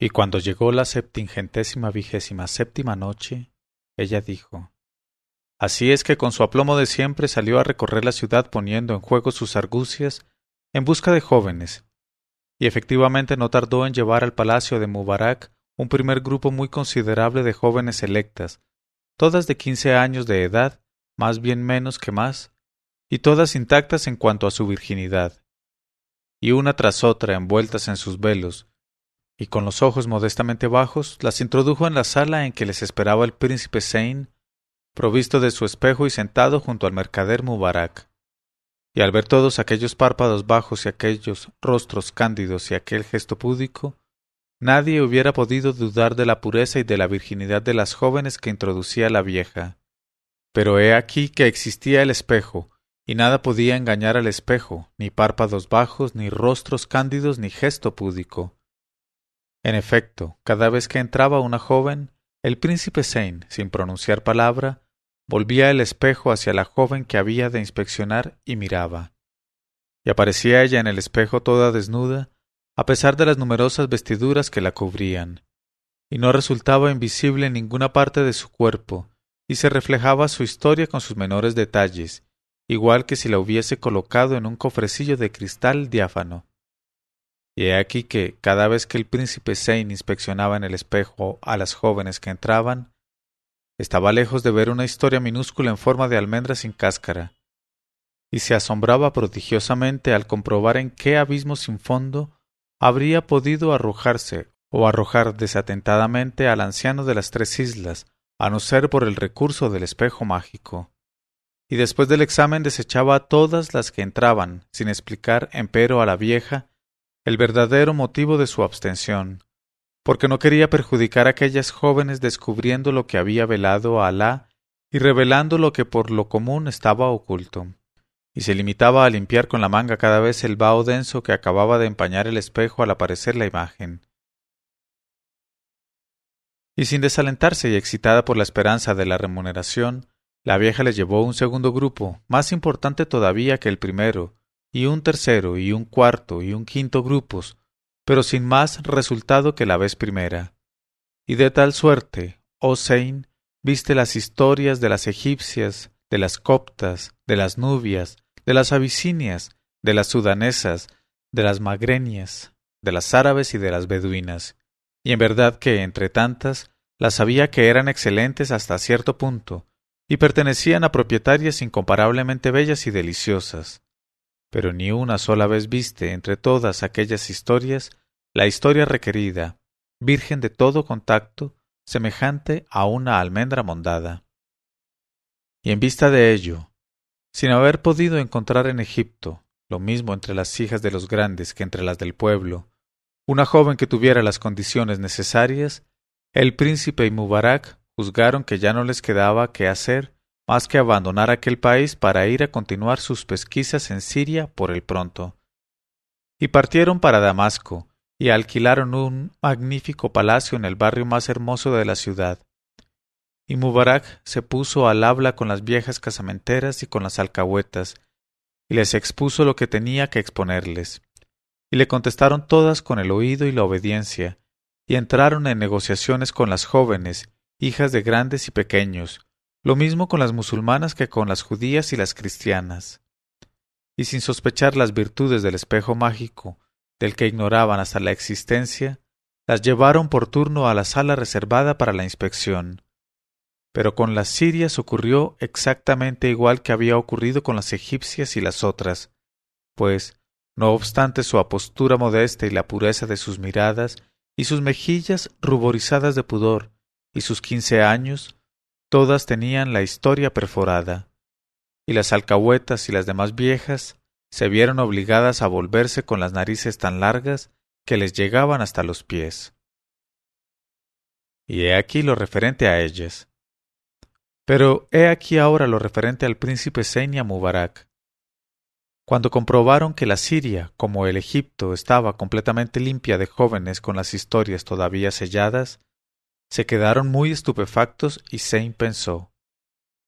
Y cuando llegó la septingentésima vigésima séptima noche, ella dijo Así es que con su aplomo de siempre salió a recorrer la ciudad poniendo en juego sus argucias en busca de jóvenes, y efectivamente no tardó en llevar al palacio de Mubarak un primer grupo muy considerable de jóvenes electas, todas de quince años de edad, más bien menos que más, y todas intactas en cuanto a su virginidad, y una tras otra envueltas en sus velos, y con los ojos modestamente bajos, las introdujo en la sala en que les esperaba el príncipe Sein, provisto de su espejo y sentado junto al mercader Mubarak. Y al ver todos aquellos párpados bajos y aquellos rostros cándidos y aquel gesto púdico, nadie hubiera podido dudar de la pureza y de la virginidad de las jóvenes que introducía la vieja. Pero he aquí que existía el espejo, y nada podía engañar al espejo, ni párpados bajos, ni rostros cándidos, ni gesto púdico. En efecto, cada vez que entraba una joven, el príncipe Sein, sin pronunciar palabra, volvía el espejo hacia la joven que había de inspeccionar y miraba. Y aparecía ella en el espejo toda desnuda, a pesar de las numerosas vestiduras que la cubrían, y no resultaba invisible ninguna parte de su cuerpo, y se reflejaba su historia con sus menores detalles, igual que si la hubiese colocado en un cofrecillo de cristal diáfano. Y he aquí que, cada vez que el príncipe Sein inspeccionaba en el espejo a las jóvenes que entraban, estaba lejos de ver una historia minúscula en forma de almendra sin cáscara, y se asombraba prodigiosamente al comprobar en qué abismo sin fondo habría podido arrojarse o arrojar desatentadamente al anciano de las tres islas, a no ser por el recurso del espejo mágico. Y después del examen desechaba todas las que entraban, sin explicar, empero, a la vieja el verdadero motivo de su abstención, porque no quería perjudicar a aquellas jóvenes descubriendo lo que había velado a Alá y revelando lo que por lo común estaba oculto, y se limitaba a limpiar con la manga cada vez el vaho denso que acababa de empañar el espejo al aparecer la imagen. Y sin desalentarse y excitada por la esperanza de la remuneración, la vieja le llevó un segundo grupo, más importante todavía que el primero, y un tercero, y un cuarto, y un quinto grupos, pero sin más resultado que la vez primera. Y de tal suerte, oh Sein, viste las historias de las egipcias, de las coptas, de las nubias, de las abisinias, de las sudanesas, de las magrenias, de las árabes y de las beduinas, y en verdad que entre tantas las sabía que eran excelentes hasta cierto punto, y pertenecían a propietarias incomparablemente bellas y deliciosas. Pero ni una sola vez viste entre todas aquellas historias la historia requerida, virgen de todo contacto, semejante a una almendra mondada. Y en vista de ello, sin haber podido encontrar en Egipto, lo mismo entre las hijas de los grandes que entre las del pueblo, una joven que tuviera las condiciones necesarias, el príncipe y Mubarak juzgaron que ya no les quedaba que hacer más que abandonar aquel país para ir a continuar sus pesquisas en Siria por el pronto. Y partieron para Damasco, y alquilaron un magnífico palacio en el barrio más hermoso de la ciudad. Y Mubarak se puso al habla con las viejas casamenteras y con las alcahuetas, y les expuso lo que tenía que exponerles. Y le contestaron todas con el oído y la obediencia, y entraron en negociaciones con las jóvenes, hijas de grandes y pequeños, lo mismo con las musulmanas que con las judías y las cristianas. Y sin sospechar las virtudes del espejo mágico, del que ignoraban hasta la existencia, las llevaron por turno a la sala reservada para la inspección. Pero con las sirias ocurrió exactamente igual que había ocurrido con las egipcias y las otras, pues, no obstante su apostura modesta y la pureza de sus miradas, y sus mejillas ruborizadas de pudor, y sus quince años, todas tenían la historia perforada, y las alcahuetas y las demás viejas se vieron obligadas a volverse con las narices tan largas que les llegaban hasta los pies. Y he aquí lo referente a ellas. Pero he aquí ahora lo referente al príncipe Senia Mubarak. Cuando comprobaron que la Siria, como el Egipto, estaba completamente limpia de jóvenes con las historias todavía selladas, se quedaron muy estupefactos y Sein pensó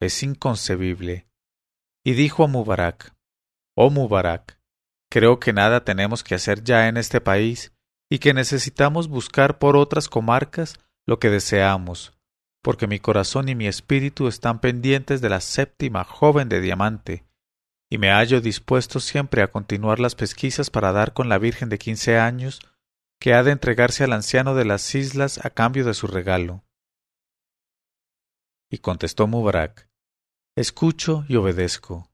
Es inconcebible. Y dijo a Mubarak Oh Mubarak, creo que nada tenemos que hacer ya en este país, y que necesitamos buscar por otras comarcas lo que deseamos, porque mi corazón y mi espíritu están pendientes de la séptima joven de diamante, y me hallo dispuesto siempre a continuar las pesquisas para dar con la Virgen de quince años que ha de entregarse al anciano de las islas a cambio de su regalo. Y contestó Mubarak, Escucho y obedezco.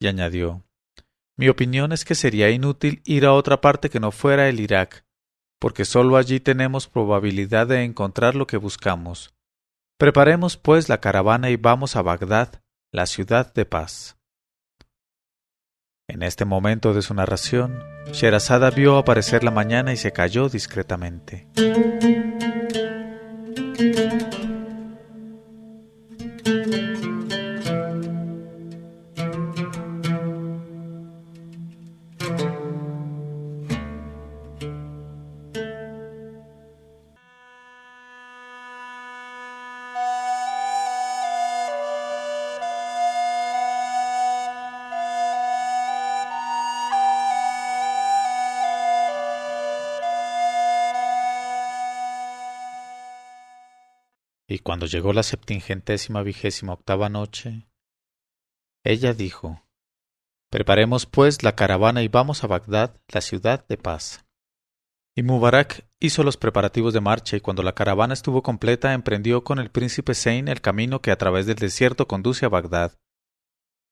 Y añadió, Mi opinión es que sería inútil ir a otra parte que no fuera el Irak, porque sólo allí tenemos probabilidad de encontrar lo que buscamos. Preparemos pues la caravana y vamos a Bagdad, la ciudad de paz. En este momento de su narración, Sherazada vio aparecer la mañana y se calló discretamente. Llegó la septingentésima vigésima octava noche, ella dijo, Preparemos pues la caravana y vamos a Bagdad, la ciudad de paz. Y Mubarak hizo los preparativos de marcha y cuando la caravana estuvo completa emprendió con el príncipe Zein el camino que a través del desierto conduce a Bagdad.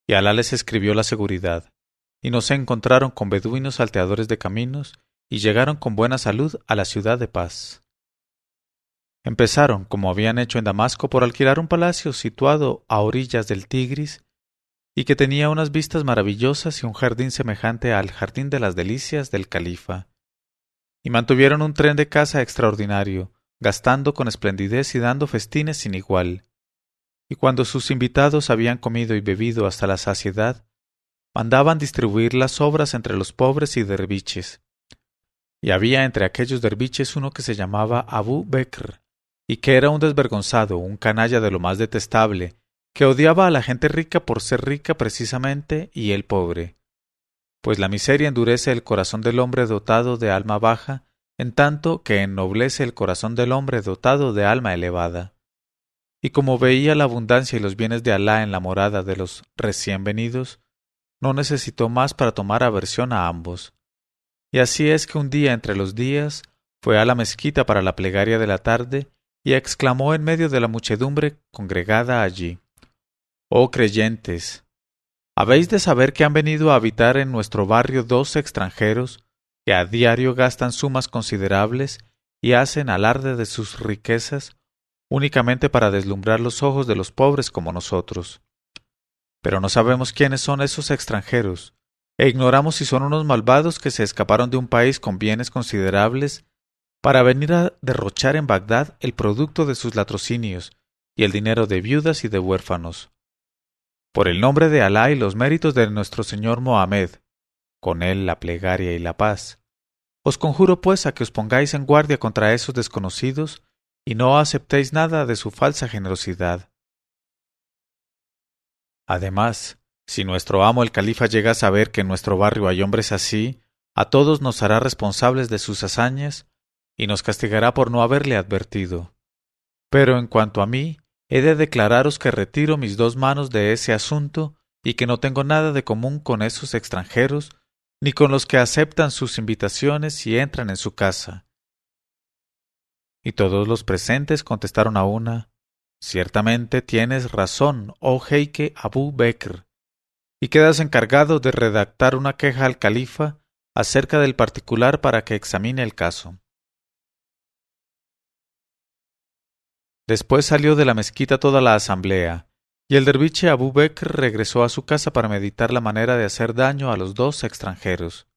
Y Alá les escribió la seguridad, y no se encontraron con beduinos salteadores de caminos, y llegaron con buena salud a la ciudad de paz. Empezaron, como habían hecho en Damasco, por alquilar un palacio situado a orillas del Tigris y que tenía unas vistas maravillosas y un jardín semejante al jardín de las delicias del califa. Y mantuvieron un tren de caza extraordinario, gastando con esplendidez y dando festines sin igual. Y cuando sus invitados habían comido y bebido hasta la saciedad, mandaban distribuir las obras entre los pobres y derviches. Y había entre aquellos derviches uno que se llamaba Abu Bekr, y que era un desvergonzado, un canalla de lo más detestable, que odiaba a la gente rica por ser rica precisamente y el pobre. Pues la miseria endurece el corazón del hombre dotado de alma baja, en tanto que ennoblece el corazón del hombre dotado de alma elevada. Y como veía la abundancia y los bienes de Alá en la morada de los recién venidos, no necesitó más para tomar aversión a ambos. Y así es que un día entre los días fue a la mezquita para la plegaria de la tarde y exclamó en medio de la muchedumbre congregada allí Oh creyentes, habéis de saber que han venido a habitar en nuestro barrio dos extranjeros que a diario gastan sumas considerables y hacen alarde de sus riquezas únicamente para deslumbrar los ojos de los pobres como nosotros. Pero no sabemos quiénes son esos extranjeros, e ignoramos si son unos malvados que se escaparon de un país con bienes considerables para venir a derrochar en Bagdad el producto de sus latrocinios y el dinero de viudas y de huérfanos. Por el nombre de Alá y los méritos de nuestro Señor Mohamed, con él la plegaria y la paz, os conjuro pues a que os pongáis en guardia contra esos desconocidos y no aceptéis nada de su falsa generosidad. Además, si nuestro amo el califa llega a saber que en nuestro barrio hay hombres así, a todos nos hará responsables de sus hazañas y nos castigará por no haberle advertido. Pero en cuanto a mí, he de declararos que retiro mis dos manos de ese asunto y que no tengo nada de común con esos extranjeros, ni con los que aceptan sus invitaciones y entran en su casa. Y todos los presentes contestaron a una Ciertamente tienes razón, oh Heike Abu Bekr, y quedas encargado de redactar una queja al califa acerca del particular para que examine el caso. Después salió de la mezquita toda la asamblea, y el derviche Abu Bekr regresó a su casa para meditar la manera de hacer daño a los dos extranjeros.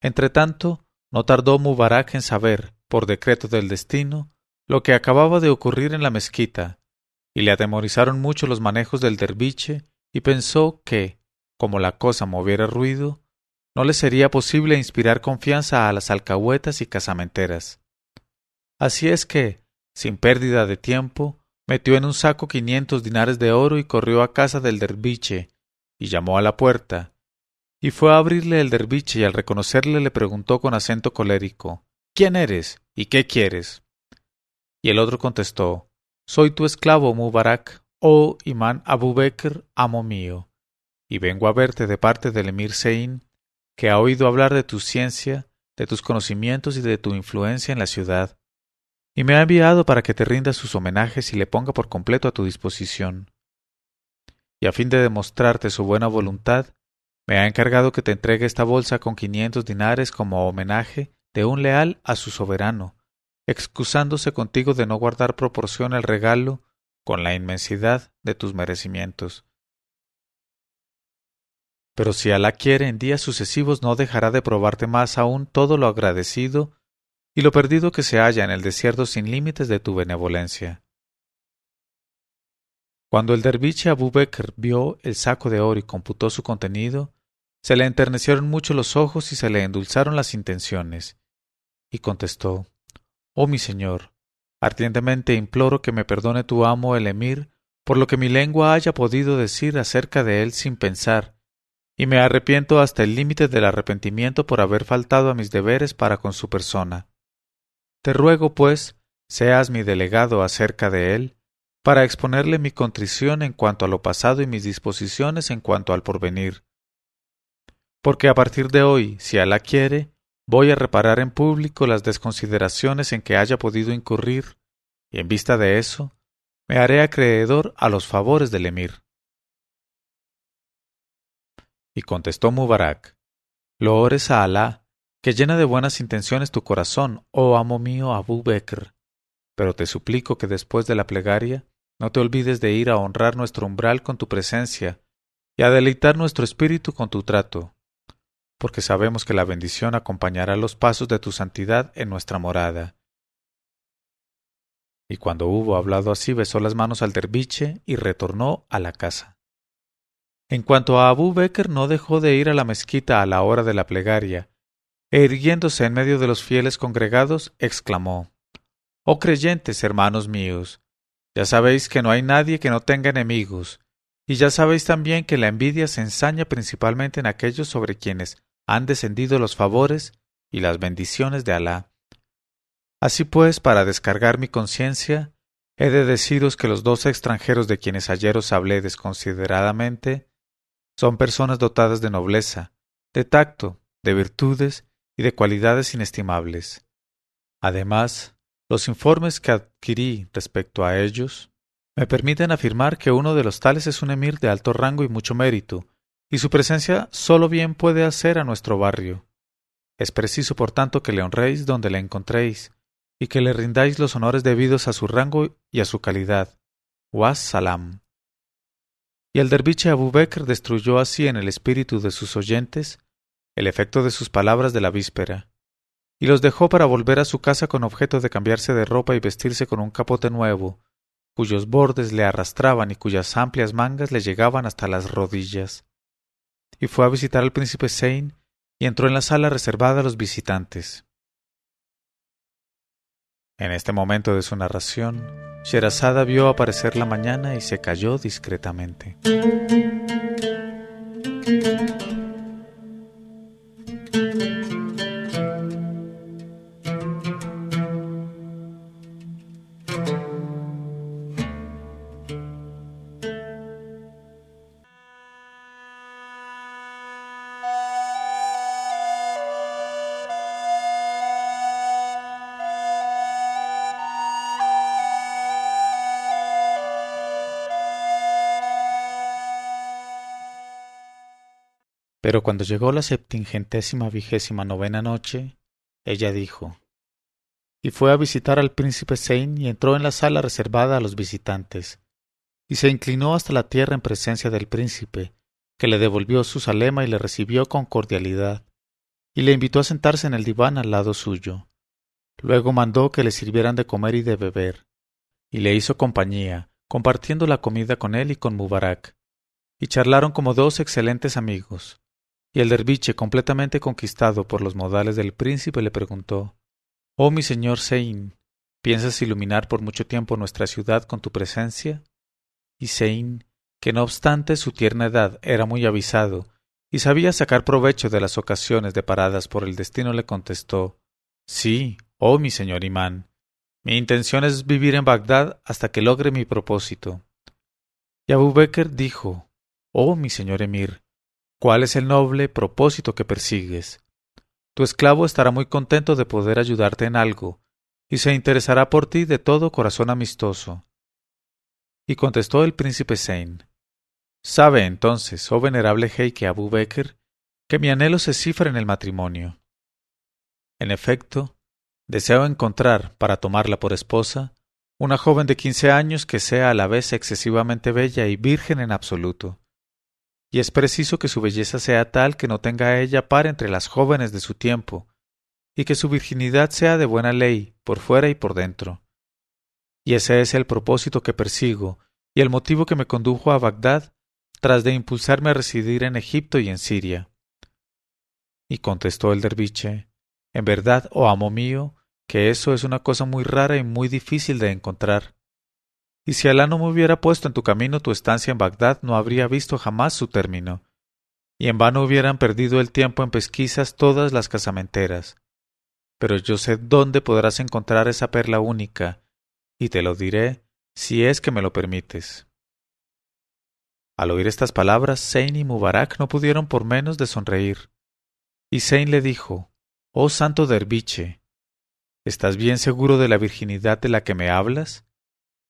Entretanto, no tardó Mubarak en saber, por decreto del destino, lo que acababa de ocurrir en la mezquita, y le atemorizaron mucho los manejos del derviche, y pensó que, como la cosa moviera ruido, no le sería posible inspirar confianza a las alcahuetas y casamenteras. Así es que, sin pérdida de tiempo, metió en un saco quinientos dinares de oro y corrió a casa del derviche, y llamó a la puerta. Y fue a abrirle el derviche y al reconocerle le preguntó con acento colérico ¿Quién eres? ¿Y qué quieres? Y el otro contestó Soy tu esclavo Mubarak, oh Imán Abu Bekr, amo mío, y vengo a verte de parte del emir Sein, que ha oído hablar de tu ciencia, de tus conocimientos y de tu influencia en la ciudad, y me ha enviado para que te rinda sus homenajes y le ponga por completo a tu disposición. Y a fin de demostrarte su buena voluntad, me ha encargado que te entregue esta bolsa con quinientos dinares como homenaje de un leal a su soberano, excusándose contigo de no guardar proporción al regalo con la inmensidad de tus merecimientos. Pero si Alá quiere en días sucesivos no dejará de probarte más aún todo lo agradecido y lo perdido que se halla en el desierto sin límites de tu benevolencia. Cuando el derviche Abu Bekr vio el saco de oro y computó su contenido, se le enternecieron mucho los ojos y se le endulzaron las intenciones, y contestó Oh mi señor, ardientemente imploro que me perdone tu amo el emir por lo que mi lengua haya podido decir acerca de él sin pensar, y me arrepiento hasta el límite del arrepentimiento por haber faltado a mis deberes para con su persona. Te ruego, pues, seas mi delegado acerca de él, para exponerle mi contrición en cuanto a lo pasado y mis disposiciones en cuanto al porvenir. Porque a partir de hoy, si Alá quiere, voy a reparar en público las desconsideraciones en que haya podido incurrir, y en vista de eso, me haré acreedor a los favores del emir. Y contestó Mubarak, Loores a Alá, que llena de buenas intenciones tu corazón, oh amo mío Abu Bekr. Pero te suplico que después de la plegaria no te olvides de ir a honrar nuestro umbral con tu presencia y a deleitar nuestro espíritu con tu trato, porque sabemos que la bendición acompañará los pasos de tu santidad en nuestra morada. Y cuando hubo hablado así besó las manos al derviche y retornó a la casa. En cuanto a Abu Bekr no dejó de ir a la mezquita a la hora de la plegaria, e irguiéndose en medio de los fieles congregados, exclamó Oh creyentes, hermanos míos, ya sabéis que no hay nadie que no tenga enemigos, y ya sabéis también que la envidia se ensaña principalmente en aquellos sobre quienes han descendido los favores y las bendiciones de Alá. Así pues, para descargar mi conciencia, he de deciros que los dos extranjeros de quienes ayer os hablé desconsideradamente son personas dotadas de nobleza, de tacto, de virtudes y de cualidades inestimables. Además, los informes que adquirí respecto a ellos me permiten afirmar que uno de los tales es un emir de alto rango y mucho mérito, y su presencia sólo bien puede hacer a nuestro barrio. Es preciso, por tanto, que le honréis donde le encontréis, y que le rindáis los honores debidos a su rango y a su calidad. Was salam. Y el derviche Abu Bekr destruyó así en el espíritu de sus oyentes el efecto de sus palabras de la víspera, y los dejó para volver a su casa con objeto de cambiarse de ropa y vestirse con un capote nuevo, cuyos bordes le arrastraban y cuyas amplias mangas le llegaban hasta las rodillas y fue a visitar al príncipe Sein y entró en la sala reservada a los visitantes. En este momento de su narración, Sherazada vio aparecer la mañana y se calló discretamente. Pero cuando llegó la septingentésima vigésima novena noche, ella dijo, y fue a visitar al príncipe Sein y entró en la sala reservada a los visitantes, y se inclinó hasta la tierra en presencia del príncipe, que le devolvió su salema y le recibió con cordialidad, y le invitó a sentarse en el diván al lado suyo. Luego mandó que le sirvieran de comer y de beber, y le hizo compañía, compartiendo la comida con él y con Mubarak, y charlaron como dos excelentes amigos. Y el derviche, completamente conquistado por los modales del príncipe, le preguntó Oh mi señor Sein, ¿piensas iluminar por mucho tiempo nuestra ciudad con tu presencia? Y Sein, que no obstante su tierna edad era muy avisado y sabía sacar provecho de las ocasiones deparadas por el destino, le contestó Sí, oh mi señor imán. Mi intención es vivir en Bagdad hasta que logre mi propósito. Y Abu Bekr dijo Oh mi señor emir, ¿cuál es el noble propósito que persigues? Tu esclavo estará muy contento de poder ayudarte en algo, y se interesará por ti de todo corazón amistoso. Y contestó el príncipe Zein Sabe entonces, oh venerable Heike Abu Bekr, que mi anhelo se cifra en el matrimonio. En efecto, deseo encontrar, para tomarla por esposa, una joven de quince años que sea a la vez excesivamente bella y virgen en absoluto. Y es preciso que su belleza sea tal que no tenga ella par entre las jóvenes de su tiempo, y que su virginidad sea de buena ley, por fuera y por dentro. Y ese es el propósito que persigo, y el motivo que me condujo a Bagdad tras de impulsarme a residir en Egipto y en Siria. Y contestó el derviche, En verdad, oh amo mío, que eso es una cosa muy rara y muy difícil de encontrar. Y si Alá no me hubiera puesto en tu camino tu estancia en Bagdad, no habría visto jamás su término. Y en vano hubieran perdido el tiempo en pesquisas todas las casamenteras. Pero yo sé dónde podrás encontrar esa perla única, y te lo diré si es que me lo permites. Al oír estas palabras, Sein y Mubarak no pudieron por menos de sonreír. Y Sein le dijo, Oh santo derviche, ¿estás bien seguro de la virginidad de la que me hablas?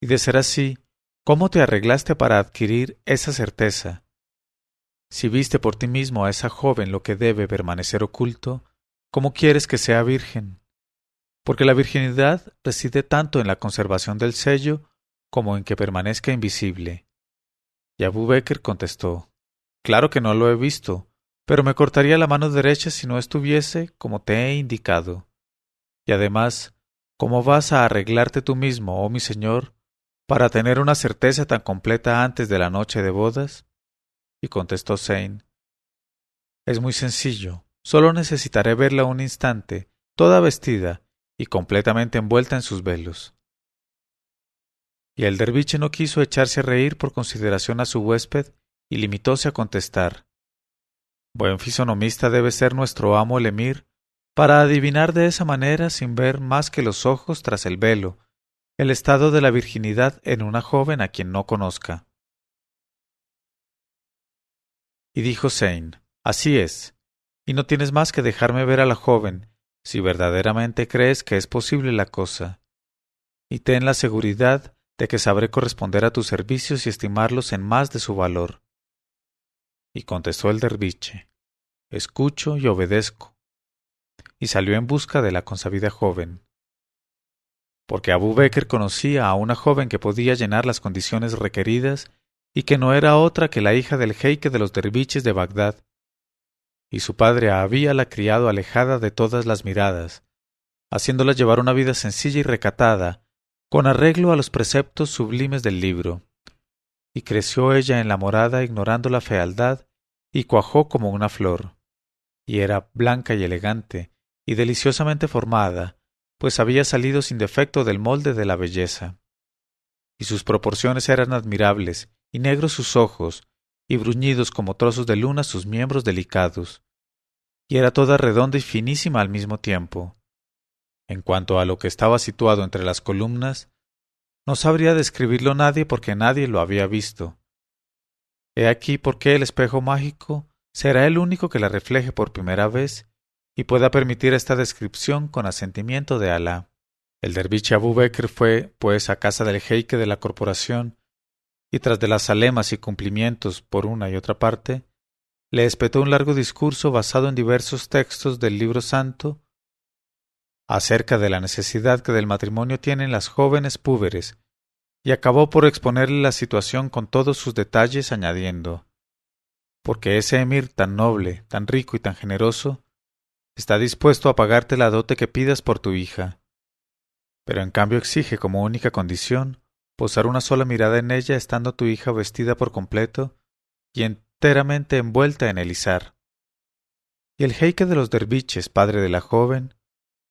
Y de ser así, ¿cómo te arreglaste para adquirir esa certeza? Si viste por ti mismo a esa joven lo que debe permanecer oculto, ¿cómo quieres que sea virgen? Porque la virginidad reside tanto en la conservación del sello como en que permanezca invisible. Y Abu Bekr contestó Claro que no lo he visto, pero me cortaría la mano derecha si no estuviese como te he indicado. Y además, ¿cómo vas a arreglarte tú mismo, oh mi señor, para tener una certeza tan completa antes de la noche de bodas? Y contestó Sein Es muy sencillo. Solo necesitaré verla un instante, toda vestida y completamente envuelta en sus velos. Y el derviche no quiso echarse a reír por consideración a su huésped y limitóse a contestar Buen fisonomista debe ser nuestro amo el emir, para adivinar de esa manera, sin ver más que los ojos tras el velo, el estado de la virginidad en una joven a quien no conozca. Y dijo Sein Así es, y no tienes más que dejarme ver a la joven, si verdaderamente crees que es posible la cosa. Y ten la seguridad de que sabré corresponder a tus servicios y estimarlos en más de su valor. Y contestó el derviche, escucho y obedezco. Y salió en busca de la consabida joven. Porque Abu Bekr conocía a una joven que podía llenar las condiciones requeridas y que no era otra que la hija del jeique de los derviches de Bagdad. Y su padre habíala criado alejada de todas las miradas, haciéndola llevar una vida sencilla y recatada, con arreglo a los preceptos sublimes del libro. Y creció ella en la morada ignorando la fealdad, y cuajó como una flor. Y era blanca y elegante, y deliciosamente formada, pues había salido sin defecto del molde de la belleza. Y sus proporciones eran admirables, y negros sus ojos, y bruñidos como trozos de luna sus miembros delicados. Y era toda redonda y finísima al mismo tiempo en cuanto a lo que estaba situado entre las columnas, no sabría describirlo nadie porque nadie lo había visto. He aquí por qué el espejo mágico será el único que la refleje por primera vez y pueda permitir esta descripción con asentimiento de Alá. El derviche Abu Bekr fue, pues, a casa del jeique de la corporación, y tras de las alemas y cumplimientos por una y otra parte, le espetó un largo discurso basado en diversos textos del libro santo acerca de la necesidad que del matrimonio tienen las jóvenes púberes, y acabó por exponerle la situación con todos sus detalles, añadiendo porque ese emir tan noble, tan rico y tan generoso, está dispuesto a pagarte la dote que pidas por tu hija, pero en cambio exige como única condición posar una sola mirada en ella estando tu hija vestida por completo y enteramente envuelta en el izar. Y el jeique de los derviches, padre de la joven,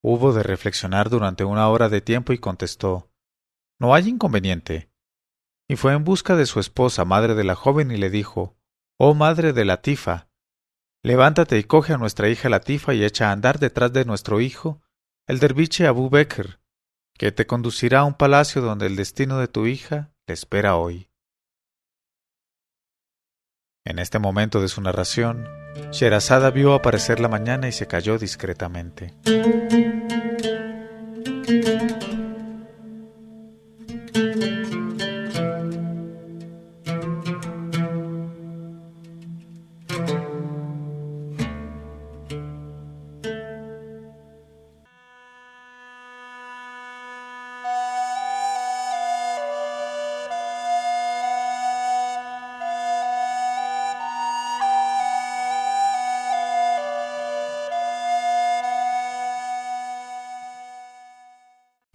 Hubo de reflexionar durante una hora de tiempo y contestó No hay inconveniente. Y fue en busca de su esposa, madre de la joven, y le dijo Oh madre de Latifa, Levántate y coge a nuestra hija Latifa y echa a andar detrás de nuestro hijo, el derviche Abu Bekr, que te conducirá a un palacio donde el destino de tu hija le espera hoy. En este momento de su narración, Sherazada vio aparecer la mañana y se cayó discretamente.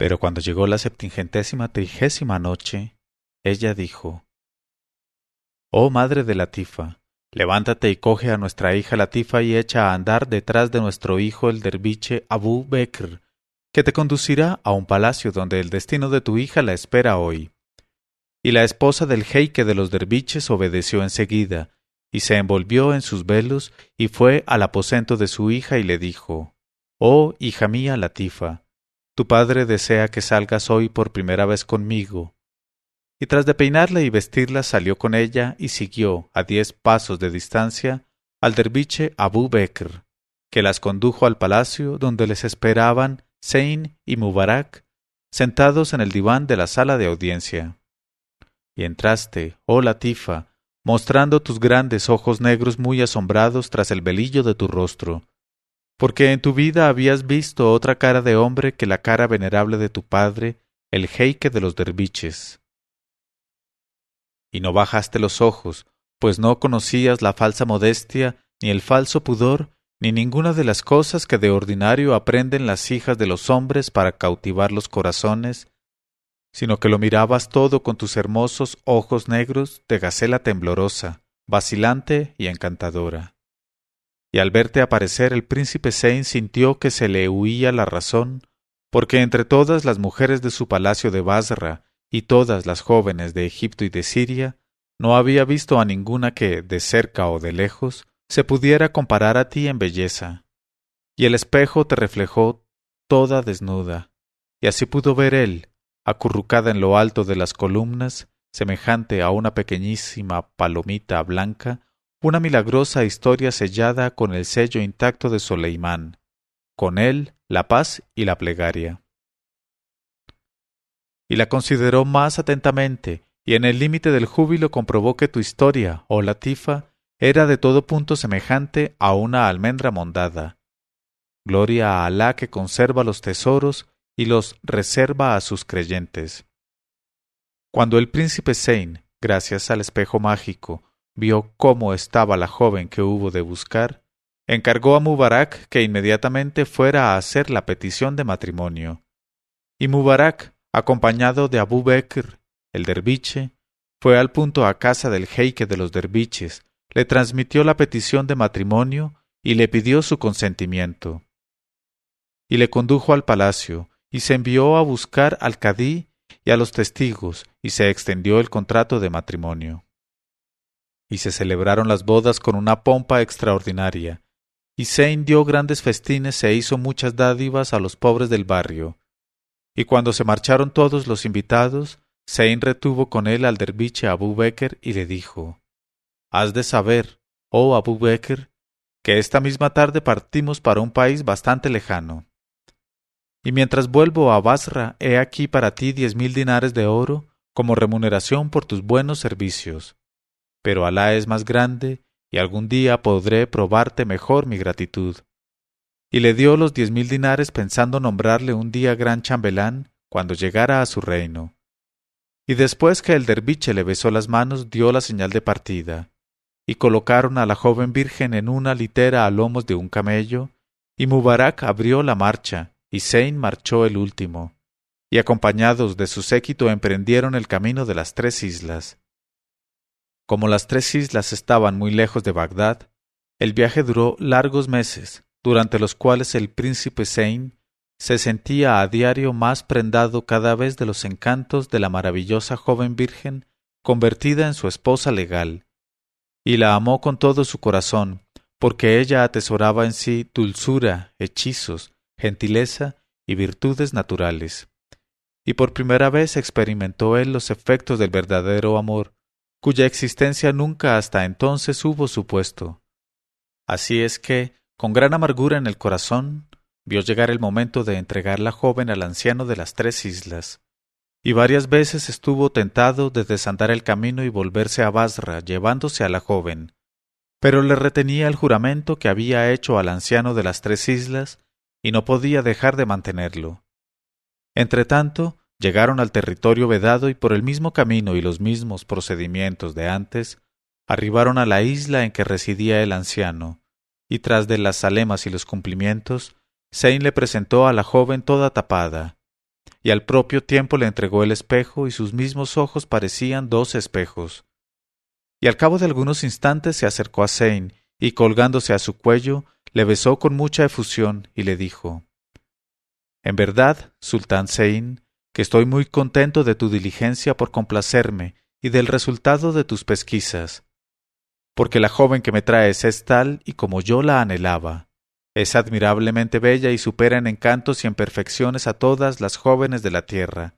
Pero cuando llegó la septingentésima trigésima noche, ella dijo Oh madre de Latifa, levántate y coge a nuestra hija Latifa y echa a andar detrás de nuestro hijo el derviche Abu Bekr, que te conducirá a un palacio donde el destino de tu hija la espera hoy. Y la esposa del jeique de los derviches obedeció enseguida, y se envolvió en sus velos, y fue al aposento de su hija y le dijo Oh hija mía Latifa, tu padre desea que salgas hoy por primera vez conmigo. Y tras de peinarla y vestirla salió con ella y siguió, a diez pasos de distancia, al derviche Abu Bekr, que las condujo al palacio donde les esperaban Zein y Mubarak, sentados en el diván de la sala de audiencia. Y entraste, oh Latifa, mostrando tus grandes ojos negros muy asombrados tras el velillo de tu rostro, porque en tu vida habías visto otra cara de hombre que la cara venerable de tu padre, el jeique de los derviches. Y no bajaste los ojos, pues no conocías la falsa modestia, ni el falso pudor, ni ninguna de las cosas que de ordinario aprenden las hijas de los hombres para cautivar los corazones, sino que lo mirabas todo con tus hermosos ojos negros de gacela temblorosa, vacilante y encantadora y al verte aparecer el príncipe Sein sintió que se le huía la razón, porque entre todas las mujeres de su palacio de Basra y todas las jóvenes de Egipto y de Siria, no había visto a ninguna que, de cerca o de lejos, se pudiera comparar a ti en belleza. Y el espejo te reflejó toda desnuda, y así pudo ver él, acurrucada en lo alto de las columnas, semejante a una pequeñísima palomita blanca, una milagrosa historia sellada con el sello intacto de Soleimán, con él la paz y la plegaria. Y la consideró más atentamente, y en el límite del júbilo comprobó que tu historia, oh Latifa, era de todo punto semejante a una almendra mondada. Gloria a Alá que conserva los tesoros y los reserva a sus creyentes. Cuando el príncipe Sein, gracias al espejo mágico, vio cómo estaba la joven que hubo de buscar, encargó a Mubarak que inmediatamente fuera a hacer la petición de matrimonio. Y Mubarak, acompañado de Abu Bekr, el derviche, fue al punto a casa del jeique de los derviches, le transmitió la petición de matrimonio y le pidió su consentimiento. Y le condujo al palacio, y se envió a buscar al cadí y a los testigos, y se extendió el contrato de matrimonio y se celebraron las bodas con una pompa extraordinaria, y Sein dio grandes festines e hizo muchas dádivas a los pobres del barrio. Y cuando se marcharon todos los invitados, Sein retuvo con él al derviche Abu Bekr y le dijo Has de saber, oh Abu Bekr, que esta misma tarde partimos para un país bastante lejano. Y mientras vuelvo a Basra, he aquí para ti diez mil dinares de oro como remuneración por tus buenos servicios pero Alá es más grande, y algún día podré probarte mejor mi gratitud. Y le dio los diez mil dinares pensando nombrarle un día gran chambelán cuando llegara a su reino. Y después que el derviche le besó las manos, dio la señal de partida, y colocaron a la joven virgen en una litera a lomos de un camello, y Mubarak abrió la marcha, y Sein marchó el último, y acompañados de su séquito emprendieron el camino de las tres islas. Como las tres islas estaban muy lejos de Bagdad, el viaje duró largos meses, durante los cuales el príncipe Sein se sentía a diario más prendado cada vez de los encantos de la maravillosa joven virgen convertida en su esposa legal, y la amó con todo su corazón, porque ella atesoraba en sí dulzura, hechizos, gentileza y virtudes naturales. Y por primera vez experimentó él los efectos del verdadero amor, cuya existencia nunca hasta entonces hubo supuesto. Así es que, con gran amargura en el corazón, vio llegar el momento de entregar la joven al anciano de las tres islas, y varias veces estuvo tentado de desandar el camino y volverse a Basra llevándose a la joven, pero le retenía el juramento que había hecho al anciano de las tres islas y no podía dejar de mantenerlo. Entretanto, llegaron al territorio vedado y por el mismo camino y los mismos procedimientos de antes, arribaron a la isla en que residía el anciano, y tras de las alemas y los cumplimientos, Sein le presentó a la joven toda tapada, y al propio tiempo le entregó el espejo y sus mismos ojos parecían dos espejos. Y al cabo de algunos instantes se acercó a Sein y colgándose a su cuello, le besó con mucha efusión y le dijo En verdad, Sultán Sein, que estoy muy contento de tu diligencia por complacerme y del resultado de tus pesquisas, porque la joven que me traes es tal y como yo la anhelaba. Es admirablemente bella y supera en encantos y en perfecciones a todas las jóvenes de la tierra.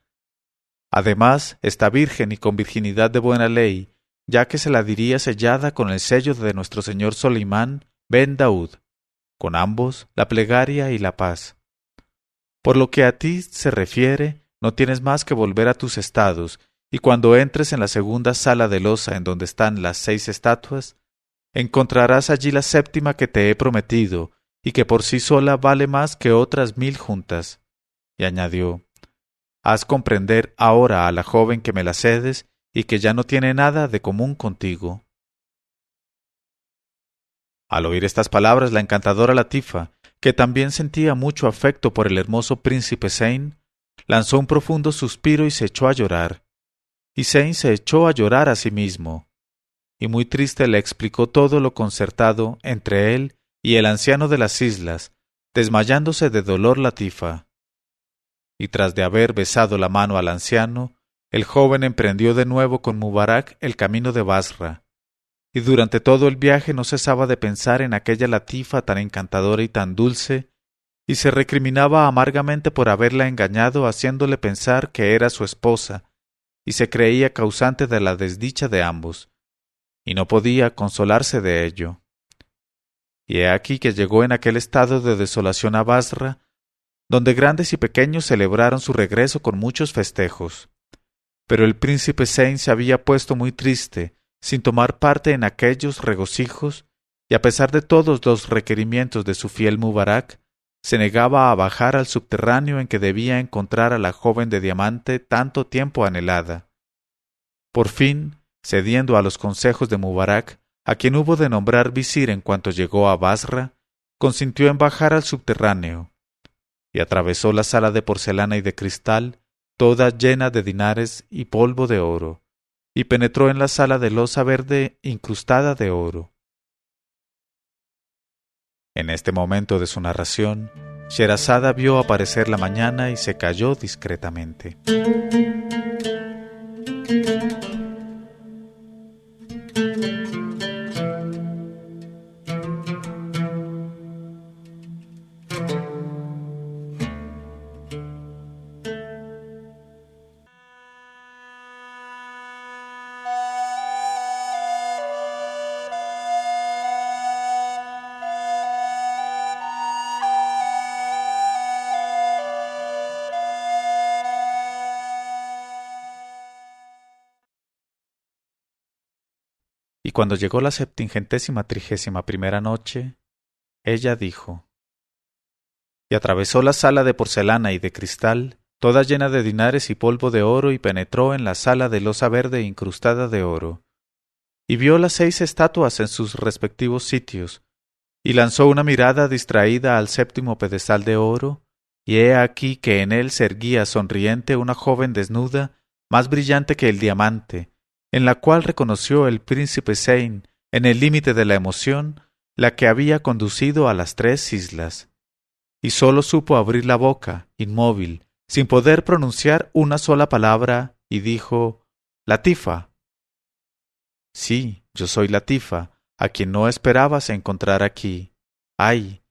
Además, está virgen y con virginidad de buena ley, ya que se la diría sellada con el sello de nuestro señor Solimán ben Daud, con ambos la plegaria y la paz. Por lo que a ti se refiere, no tienes más que volver a tus estados, y cuando entres en la segunda sala de losa en donde están las seis estatuas, encontrarás allí la séptima que te he prometido, y que por sí sola vale más que otras mil juntas. Y añadió Haz comprender ahora a la joven que me la cedes y que ya no tiene nada de común contigo. Al oír estas palabras, la encantadora Latifa, que también sentía mucho afecto por el hermoso príncipe Sein, lanzó un profundo suspiro y se echó a llorar. Y Sein se echó a llorar a sí mismo, y muy triste le explicó todo lo concertado entre él y el anciano de las islas, desmayándose de dolor Latifa. Y tras de haber besado la mano al anciano, el joven emprendió de nuevo con Mubarak el camino de Basra, y durante todo el viaje no cesaba de pensar en aquella latifa tan encantadora y tan dulce, y se recriminaba amargamente por haberla engañado haciéndole pensar que era su esposa, y se creía causante de la desdicha de ambos, y no podía consolarse de ello. Y he aquí que llegó en aquel estado de desolación a Basra, donde grandes y pequeños celebraron su regreso con muchos festejos. Pero el príncipe Sein se había puesto muy triste, sin tomar parte en aquellos regocijos, y a pesar de todos los requerimientos de su fiel Mubarak, se negaba a bajar al subterráneo en que debía encontrar a la joven de diamante tanto tiempo anhelada. Por fin, cediendo a los consejos de Mubarak, a quien hubo de nombrar visir en cuanto llegó a Basra, consintió en bajar al subterráneo, y atravesó la sala de porcelana y de cristal, toda llena de dinares y polvo de oro, y penetró en la sala de losa verde incrustada de oro. En este momento de su narración, Sherazada vio aparecer la mañana y se calló discretamente. Cuando llegó la septingentésima trigésima primera noche, ella dijo Y atravesó la sala de porcelana y de cristal, toda llena de dinares y polvo de oro, y penetró en la sala de losa verde incrustada de oro, y vio las seis estatuas en sus respectivos sitios, y lanzó una mirada distraída al séptimo pedestal de oro, y he aquí que en él se erguía sonriente una joven desnuda, más brillante que el diamante, en la cual reconoció el príncipe Sein, en el límite de la emoción, la que había conducido a las tres islas. Y sólo supo abrir la boca, inmóvil, sin poder pronunciar una sola palabra, y dijo Latifa. Sí, yo soy Latifa, a quien no esperabas encontrar aquí. Ay,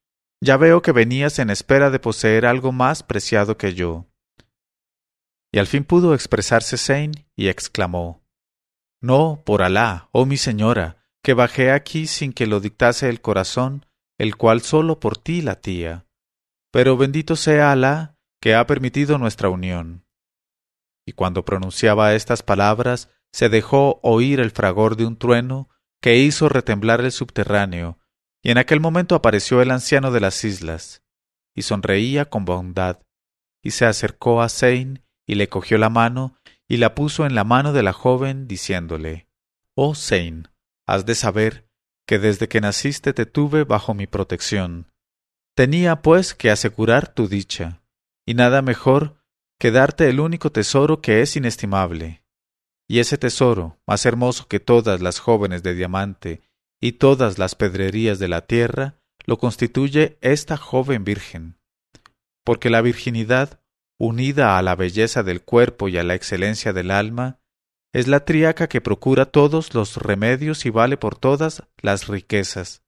ya veo que venías en espera de poseer algo más preciado que yo. Y al fin pudo expresarse Zane y exclamó No, por Alá, oh mi señora, que bajé aquí sin que lo dictase el corazón, el cual sólo por ti latía. Pero bendito sea Alá, que ha permitido nuestra unión. Y cuando pronunciaba estas palabras, se dejó oír el fragor de un trueno que hizo retemblar el subterráneo, y en aquel momento apareció el anciano de las islas, y sonreía con bondad, y se acercó a Zeyn y le cogió la mano y la puso en la mano de la joven, diciéndole Oh Zeyn, has de saber que desde que naciste te tuve bajo mi protección. Tenía, pues, que asegurar tu dicha, y nada mejor que darte el único tesoro que es inestimable. Y ese tesoro, más hermoso que todas las jóvenes de diamante y todas las pedrerías de la tierra, lo constituye esta joven virgen. Porque la virginidad, unida a la belleza del cuerpo y a la excelencia del alma, es la triaca que procura todos los remedios y vale por todas las riquezas.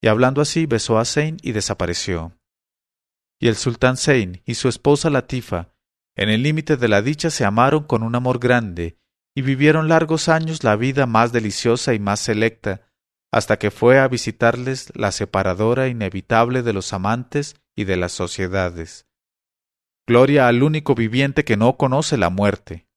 Y hablando así besó a Zein y desapareció. Y el sultán Zein y su esposa Latifa, en el límite de la dicha, se amaron con un amor grande, y vivieron largos años la vida más deliciosa y más selecta, hasta que fue a visitarles la separadora inevitable de los amantes y de las sociedades. Gloria al único viviente que no conoce la muerte.